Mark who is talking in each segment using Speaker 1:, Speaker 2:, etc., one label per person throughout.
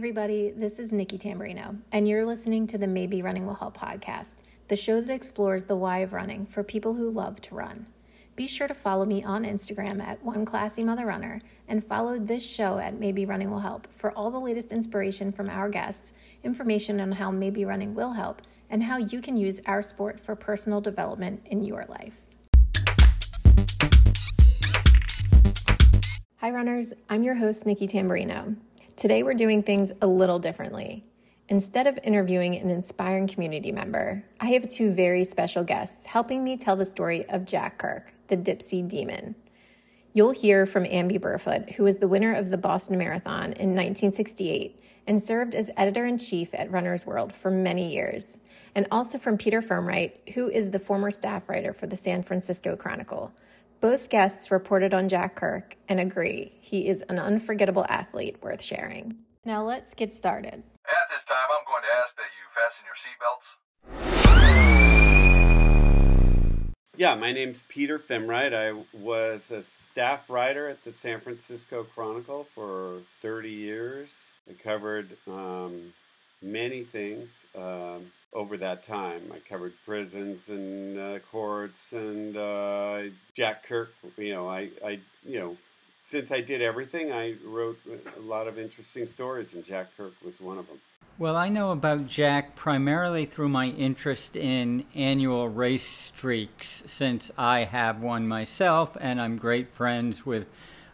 Speaker 1: everybody. This is Nikki Tamburino, and you're listening to the Maybe Running Will Help podcast, the show that explores the why of running for people who love to run. Be sure to follow me on Instagram at One Classy Mother Runner and follow this show at Maybe Running Will Help for all the latest inspiration from our guests, information on how Maybe Running will help, and how you can use our sport for personal development in your life. Hi, runners. I'm your host, Nikki Tamburino. Today, we're doing things a little differently. Instead of interviewing an inspiring community member, I have two very special guests helping me tell the story of Jack Kirk, the Dipsea Demon. You'll hear from Amby Burfoot, who was the winner of the Boston Marathon in 1968 and served as editor in chief at Runner's World for many years, and also from Peter Fimrite, who is the former staff writer for the San Francisco Chronicle. Both guests reported on Jack Kirk and agree he is an unforgettable athlete worth sharing. Now let's get started.
Speaker 2: At this time, I'm going to ask that you fasten your seatbelts.
Speaker 3: Yeah, my name's Peter Fimrite. I was a staff writer at the San Francisco Chronicle for 30 years. I covered um, many things um, over that time. I covered prisons and uh, courts and uh, Jack Kirk. You know, I, I, you know, since I did everything, I wrote a lot of interesting stories, and Jack Kirk was one of them.
Speaker 4: Well, I know about Jack primarily through my interest in annual race streaks, since I have one myself, and I'm great friends with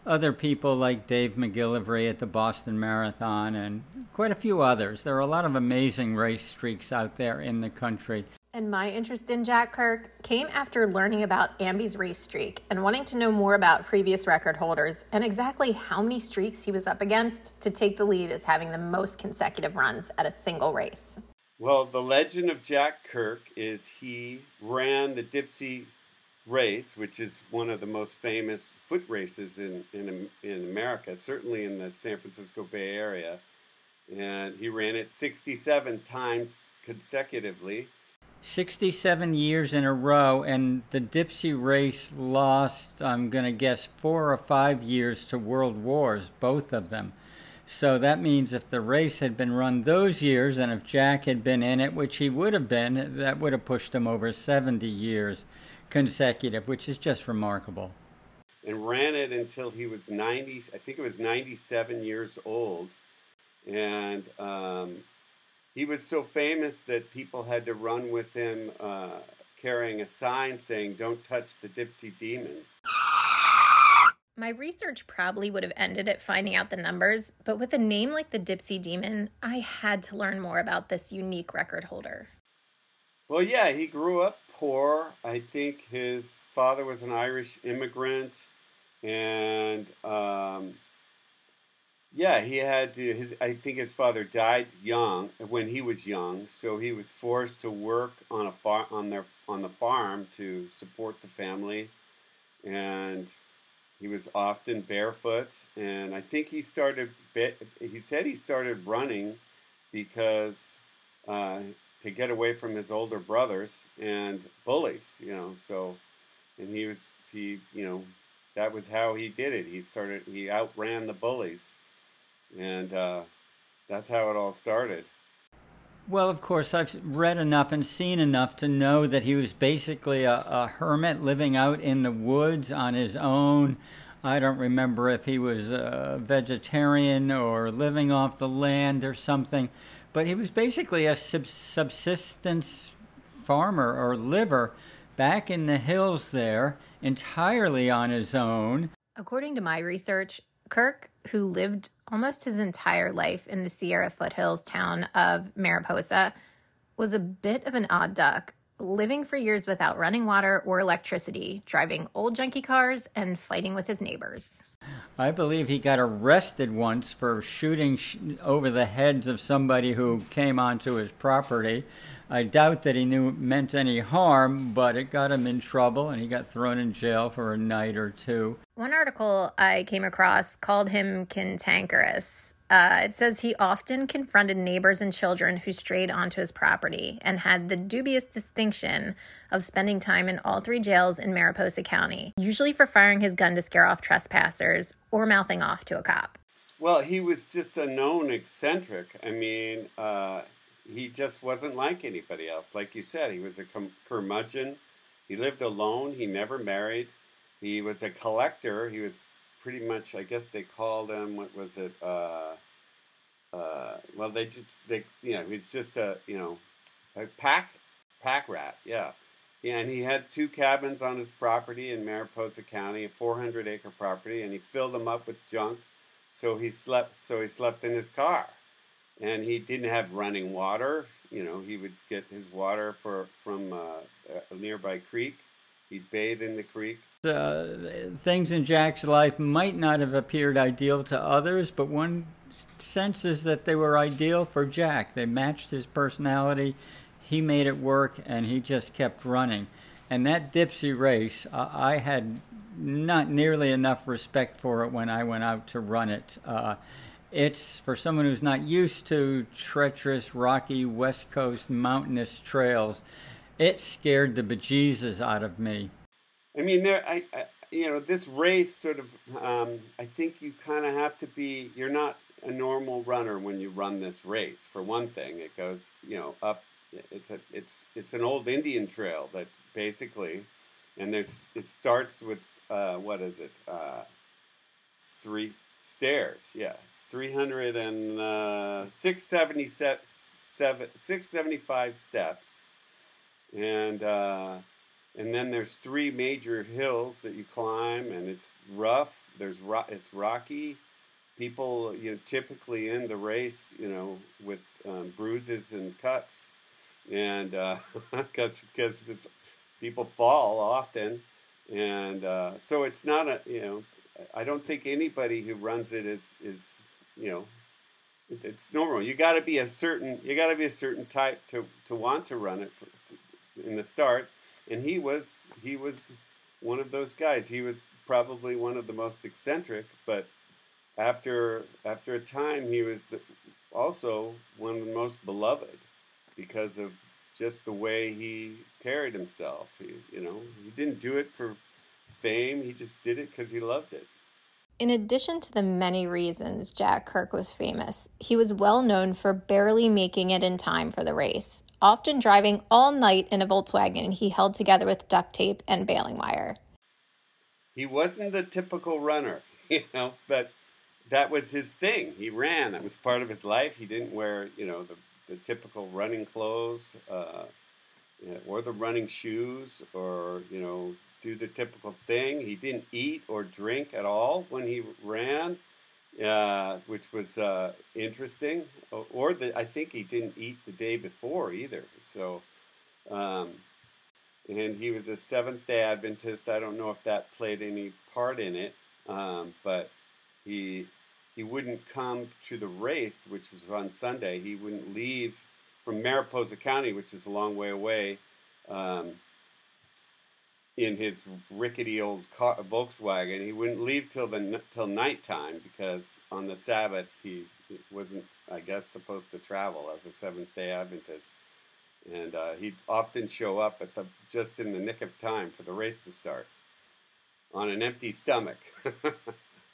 Speaker 4: other people like Dave McGillivray at the Boston Marathon and quite a few others. There are a lot of amazing race streaks out there in the country.
Speaker 1: And my interest in Jack Kirk came after learning about Amby's race streak and wanting to know more about previous record holders and exactly how many streaks he was up against to take the lead as having the most consecutive runs at a single race.
Speaker 3: Well, the legend of Jack Kirk is he ran the Dipsea race, which is one of the most famous foot races in, in, in America, certainly in the San Francisco Bay Area. And he ran it 67 times consecutively
Speaker 4: 67 years in a row, and the Dipsea race lost, I'm going to guess, four or five years to world wars, both of them. So that means if the race had been run those years, and if Jack had been in it, which he would have been, that would have pushed him over 70 years consecutive, which is just remarkable.
Speaker 3: And ran it until he was 90, I think it was 97 years old. And um, he was so famous that people had to run with him uh, carrying a sign saying, Don't touch the Dipsea Demon.
Speaker 1: My research probably would have ended at finding out the numbers, but with a name like the Dipsea Demon, I had to learn more about this unique record holder.
Speaker 3: Well, yeah, he grew up poor. I think his father was an Irish immigrant, and um, yeah, he had to. His I think his father died young when he was young, so he was forced to work on a far on their on the farm to support the family, and he was often barefoot. And I think he started. He said he started running because uh, to get away from his older brothers and bullies. You know, so and he was he you know that was how he did it. He started he outran the bullies and uh, that's how it all started.
Speaker 4: Well, of course, I've read enough and seen enough to know that he was basically a, a, hermit living out in the woods on his own. I don't remember if he was a vegetarian or living off the land or something, but he was basically a subsistence farmer or liver back in the hills there, entirely on his own.
Speaker 1: According to my research, Kirk, who lived almost his entire life in the Sierra foothills town of Mariposa, was a bit of an odd duck, living for years without running water or electricity, driving old junky cars, and fighting with his neighbors.
Speaker 4: I believe he got arrested once for shooting sh- over the heads of somebody who came onto his property. I doubt that he knew meant any harm, but it got him in trouble and he got thrown in jail for a night or two.
Speaker 1: One article I came across called him cantankerous. Uh, it says he often confronted neighbors and children who strayed onto his property and had the dubious distinction of spending time in all three jails in Mariposa County, usually for firing his gun to scare off trespassers or mouthing off to a cop.
Speaker 3: well, he was just a known eccentric. I mean, uh, he just wasn't like anybody else. Like you said, he was a curmudgeon. He lived alone. He never married. He was a collector. He was pretty much, I guess they called him, what was it? Uh, uh, well, they just, they, you know, he's just a, you know, a pack, pack rat. Yeah. And he had two cabins on his property in Mariposa County, a 400 acre property, and he filled them up with junk. So he slept. So he slept in his car, and he didn't have running water. You know, he would get his water for from uh, a nearby creek. He'd bathe in the creek.
Speaker 4: Uh, things in Jack's life might not have appeared ideal to others, but one senses that they were ideal for Jack. They matched his personality. He made it work, and he just kept running. And that Dipsea race, I had not nearly enough respect for it when I went out to run it. Uh, it's for someone who's not used to treacherous, rocky West Coast mountainous trails. It scared the bejesus out of me.
Speaker 3: I mean, there, I, I you know, this race sort of, um, I think you kind of have to be. You're not a normal runner when you run this race. For one thing, it goes, you know, up. It's a, it's, it's an old Indian trail that basically, and there's, it starts with uh, what is it? Uh, three stairs. Yeah, it's 300 and uh, 675 steps. And, uh, and then there's three major hills that you climb, and it's rough. There's ro- it's rocky. People, you know, typically in the race, you know, with um, bruises and cuts, and because uh, people fall often, and uh, so it's not a you know I don't think anybody who runs it is is you know it's normal. You got to be a certain you got to be a certain type to to want to run it for, in the start, and he was he was one of those guys. He was probably one of the most eccentric, but after after a time, he was the, also one of the most beloved because of just the way he carried himself. He, you know, he didn't do it for fame. He just did it because he loved it.
Speaker 1: In addition to the many reasons Jack Kirk was famous, he was well known for barely making it in time for the race, often driving all night in a Volkswagen he held together with duct tape and baling wire.
Speaker 3: He wasn't a typical runner, you know, but that was his thing. He ran. That was part of his life. He didn't wear, you know, the, the typical running clothes. Uh, or the running shoes or you know do the typical thing he didn't eat or drink at all when he ran uh, which was uh, interesting or the, i think he didn't eat the day before either so um, and he was a seventh day adventist i don't know if that played any part in it um, but he he wouldn't come to the race which was on sunday he wouldn't leave from Mariposa County, which is a long way away, um, in his rickety old car, Volkswagen. He wouldn't leave till the till nighttime because on the Sabbath he wasn't, I guess, supposed to travel as a Seventh Day Adventist, and uh, he'd often show up at the just in the nick of time for the race to start on an empty stomach.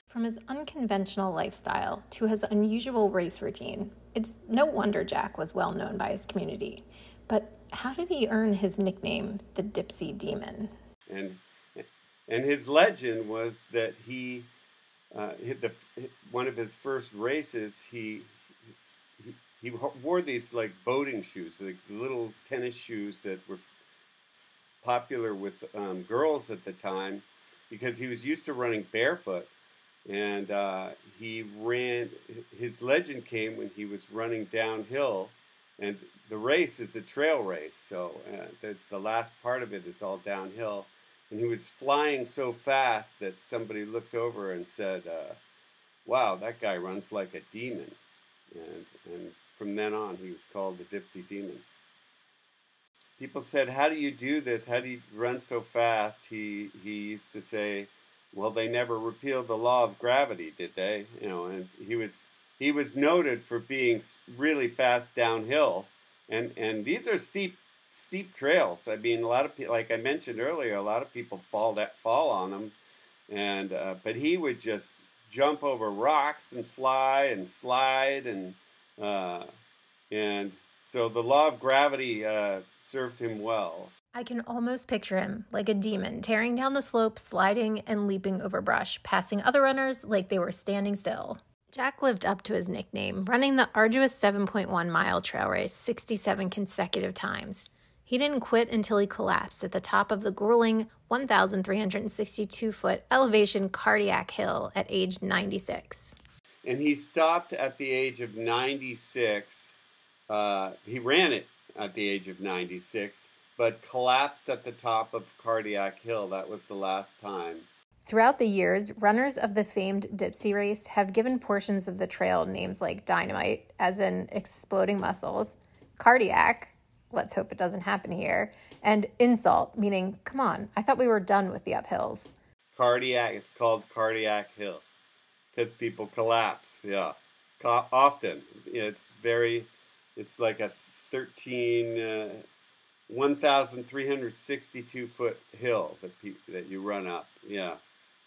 Speaker 1: From his unconventional lifestyle to his unusual race routine, it's no wonder Jack was well known by his community. But how did he earn his nickname, the Dipsea Demon?
Speaker 3: And and his legend was that he, uh, the one of his first races, he, he he wore these like boating shoes, like little tennis shoes that were popular with um, girls at the time, because he was used to running barefoot and uh, he ran. His legend came when he was running downhill, and the race is a trail race, so uh, that's the last part of it is all downhill. And he was flying so fast that somebody looked over and said, uh, "Wow, that guy runs like a demon." And and from then on, he was called the Dipsea Demon. People said, "How do you do this? How do you run so fast?" He he used to say well, they never repealed the law of gravity, did they? You know, and he was he was noted for being really fast downhill, and and these are steep steep trails. I mean, a lot of people, like I mentioned earlier, a lot of people fall that fall on them, and uh, but he would just jump over rocks and fly and slide and uh, and so the law of gravity uh, served him well.
Speaker 1: I can almost picture him like a demon tearing down the slope, sliding and leaping over brush, passing other runners like they were standing still. Jack lived up to his nickname, running the arduous 7.1 mile trail race 67 consecutive times. He didn't quit until he collapsed at the top of the grueling 1,362 foot elevation cardiac hill at age 96.
Speaker 3: And he stopped at the age of 96. Uh, he ran it at the age of 96, but collapsed at the top of Cardiac Hill. That was the last time.
Speaker 1: Throughout the years, runners of the famed Dipsea race have given portions of the trail names like dynamite, as in exploding muscles, cardiac, let's hope it doesn't happen here, and insult, meaning, come on, I thought we were done with the uphills.
Speaker 3: Cardiac, it's called Cardiac Hill because people collapse, yeah. Co- often. It's very, it's like a 13, uh, 1,362 foot hill that, pe- that you run up, yeah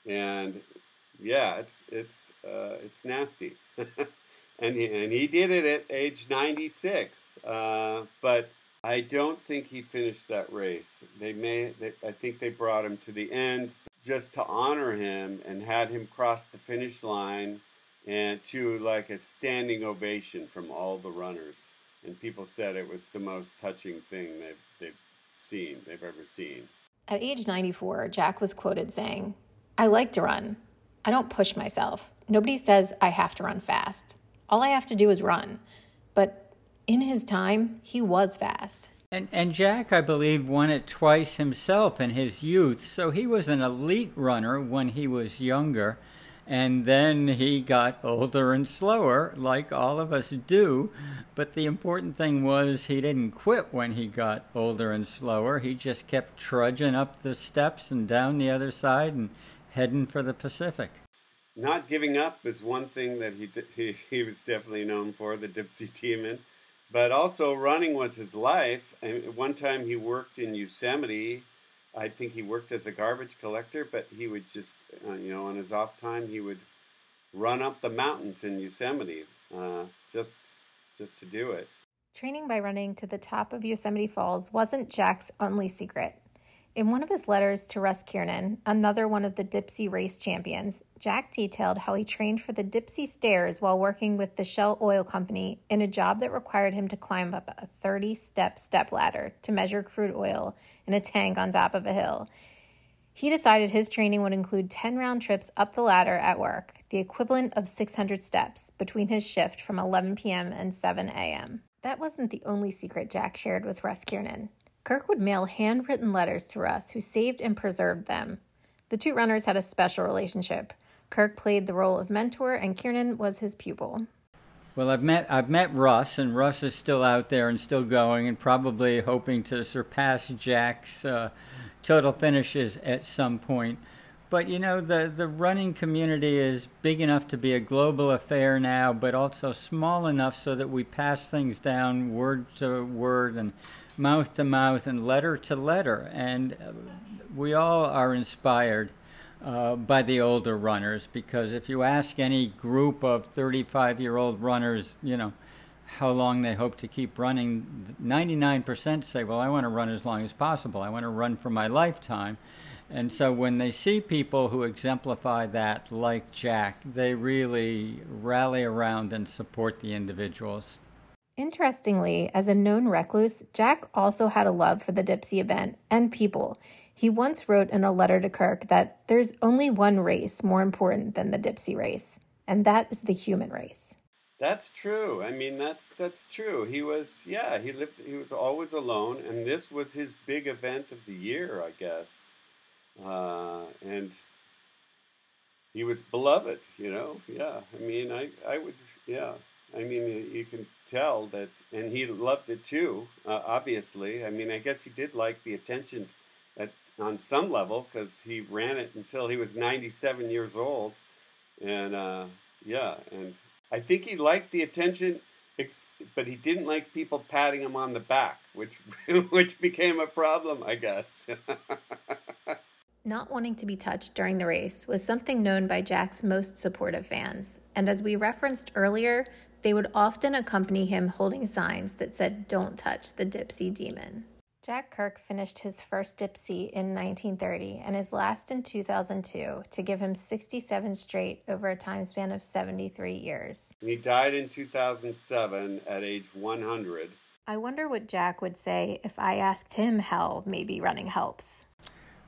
Speaker 3: and yeah, it's it's uh, it's nasty. and he, and he did it at age 96. Uh, but I don't think he finished that race. They may they, I think they brought him to the end just to honor him and had him cross the finish line and to like a standing ovation from all the runners. And people said it was the most touching thing they've, they've seen, they've ever seen.
Speaker 1: At age 94, Jack was quoted saying, I like to run. I don't push myself. Nobody says I have to run fast. All I have to do is run. But in his time, he was fast.
Speaker 4: And, and Jack, I believe, won it twice himself in his youth. So he was an elite runner when he was younger. And then he got older and slower, like all of us do. But the important thing was he didn't quit when he got older and slower. He just kept trudging up the steps and down the other side and heading for the Pacific.
Speaker 3: Not giving up is one thing that he, he, he was definitely known for, the Dipsea Demon. But also, running was his life. And one time he worked in Yosemite. I think he worked as a garbage collector, but he would just, uh, you know, on his off time, he would run up the mountains in Yosemite uh, just, just to do it.
Speaker 1: Training by running to the top of Yosemite Falls wasn't Jack's only secret. In one of his letters to Russ Kiernan, another one of the Dipsea race champions, Jack detailed how he trained for the Dipsea stairs while working with the Shell Oil Company in a job that required him to climb up a 30 step step ladder to measure crude oil in a tank on top of a hill. He decided his training would include 10 round trips up the ladder at work, the equivalent of 600 steps between his shift from 11 p.m. and 7 a.m. That wasn't the only secret Jack shared with Russ Kiernan. Kirk would mail handwritten letters to Russ, who saved and preserved them. The two runners had a special relationship. Kirk played the role of mentor, and Kiernan was his pupil.
Speaker 4: Well, I've met I've met Russ, and Russ is still out there and still going, and probably hoping to surpass Jack's uh, total finishes at some point. But you know, the the running community is big enough to be a global affair now, but also small enough so that we pass things down word to word and mouth to mouth and letter to letter. And we all are inspired uh, by the older runners because if you ask any group of 35 year old runners, you know, how long they hope to keep running, 99% say, Well, I want to run as long as possible. I want to run for my lifetime. And so when they see people who exemplify that, like Jack, they really rally around and support the individuals.
Speaker 1: Interestingly, as a known recluse, Jack also had a love for the Dipsea event and people. He once wrote in a letter to Kirk that there's only one race more important than the Dipsea race, and that is the human race.
Speaker 3: That's true. I mean, that's that's true. He was, yeah, he lived. He was always alone, and this was his big event of the year, I guess. Uh, and he was beloved, you know. Yeah, I mean, I, I would, yeah. I mean, you can tell that, and he loved it too. Uh, obviously, I mean, I guess he did like the attention at on some level because he ran it until he was 97 years old, and uh, yeah, and I think he liked the attention, but he didn't like people patting him on the back, which which became a problem, I guess.
Speaker 1: Not wanting to be touched during the race was something known by Jack's most supportive fans, and as we referenced earlier, they would often accompany him holding signs that said, Don't touch the Dipsea Demon. Jack Kirk finished his first Dipsea in 1930 and his last in 2002 to give him 67 straight over a time span of 73 years.
Speaker 3: He died in 2007 at age 100.
Speaker 1: I wonder what Jack would say if I asked him how maybe running helps.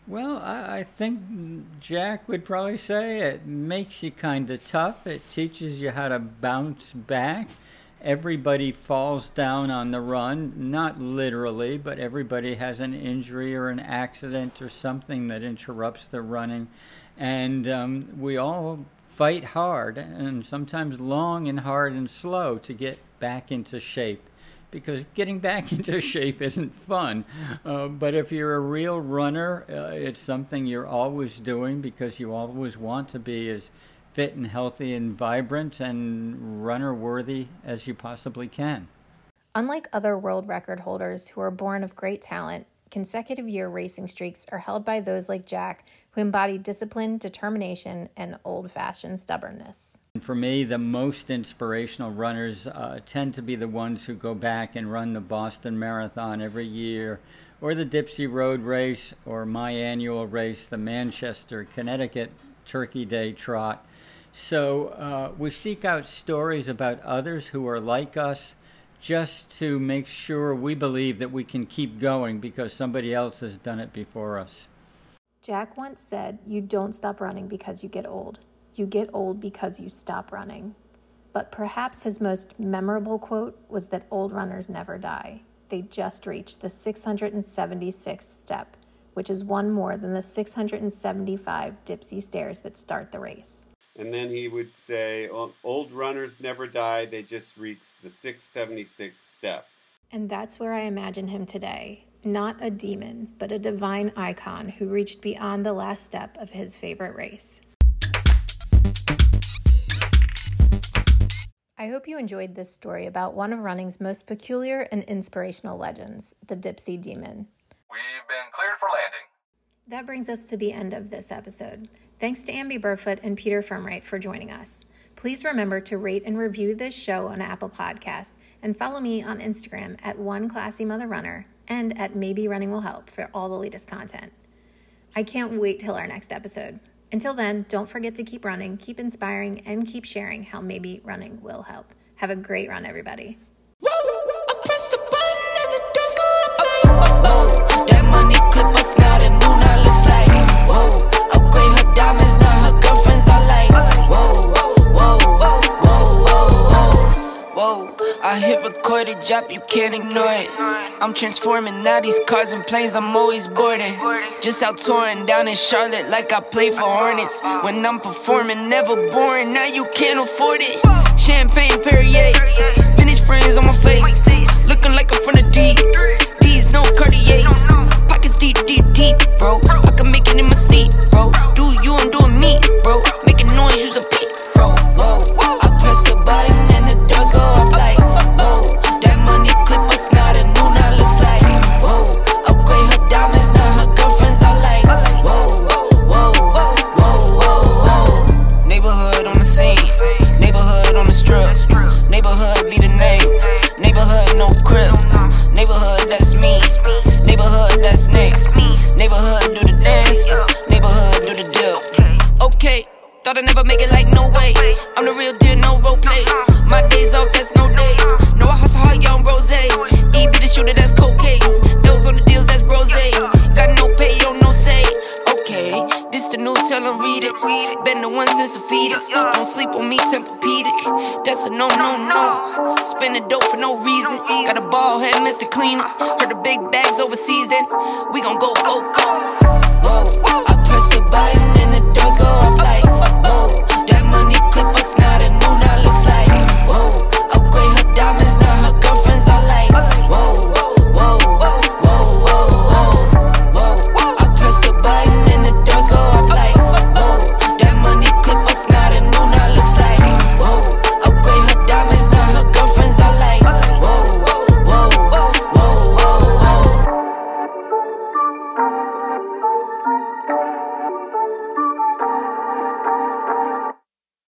Speaker 4: Well, I, I think Jack would probably say it makes you kind of tough. It teaches you how to bounce back. Everybody falls down on the run, not literally, but everybody has an injury or an accident or something that interrupts the running. And um, we all fight hard and sometimes long and hard and slow to get back into shape because getting back into shape isn't fun. Uh, but if you're a real runner, uh, it's something you're always doing because you always want to be as fit and healthy and vibrant and runner worthy as you possibly can.
Speaker 1: Unlike other world record holders who are born of great talent, consecutive year racing streaks are held by those like Jack who embody discipline, determination, and old fashioned stubbornness.
Speaker 4: For me, the most inspirational runners uh, tend to be the ones who go back and run the Boston Marathon every year, or the Dipsea Road Race, or my annual race, the Manchester, Connecticut Turkey Day Trot. So uh, we seek out stories about others who are like us just to make sure we believe that we can keep going because somebody else has done it before us.
Speaker 1: Jack once said, You don't stop running because you get old. You get old because you stop running. But perhaps his most memorable quote was that old runners never die. They just reach the 676th step, which is one more than the 675 Dipsea stairs that start the race.
Speaker 3: And then he would say, Old runners never die, they just reach the 676th step.
Speaker 1: And that's where I imagine him today. Not a demon, but a divine icon who reached beyond the last step of his favorite race. I hope you enjoyed this story about one of running's most peculiar and inspirational legends, the Dipsea Demon.
Speaker 2: We've been cleared for landing.
Speaker 1: That brings us to the end of this episode. Thanks to Amby Burfoot and Peter Fimrite for joining us. Please remember to rate and review this show on Apple Podcasts and follow me on Instagram at One Classy Mother Runner and at Maybe Running Will Help for all the latest content. I can't wait till our next episode. Until then, don't forget to keep running, keep inspiring, and keep sharing how maybe running will help. Have a great run, everybody.
Speaker 5: I hit recorded drop, you can't ignore it. I'm transforming now these cars and planes, I'm always boarding. Just out touring down in Charlotte like I play for Hornets. When I'm performing, never boring, now you can't afford it. Champagne Perrier, vintage friends on my face. Looking like I'm from the deep. These no Cartiers. Pockets deep, deep, deep, bro. I can make it in my seat, bro. We gon' go, go, go.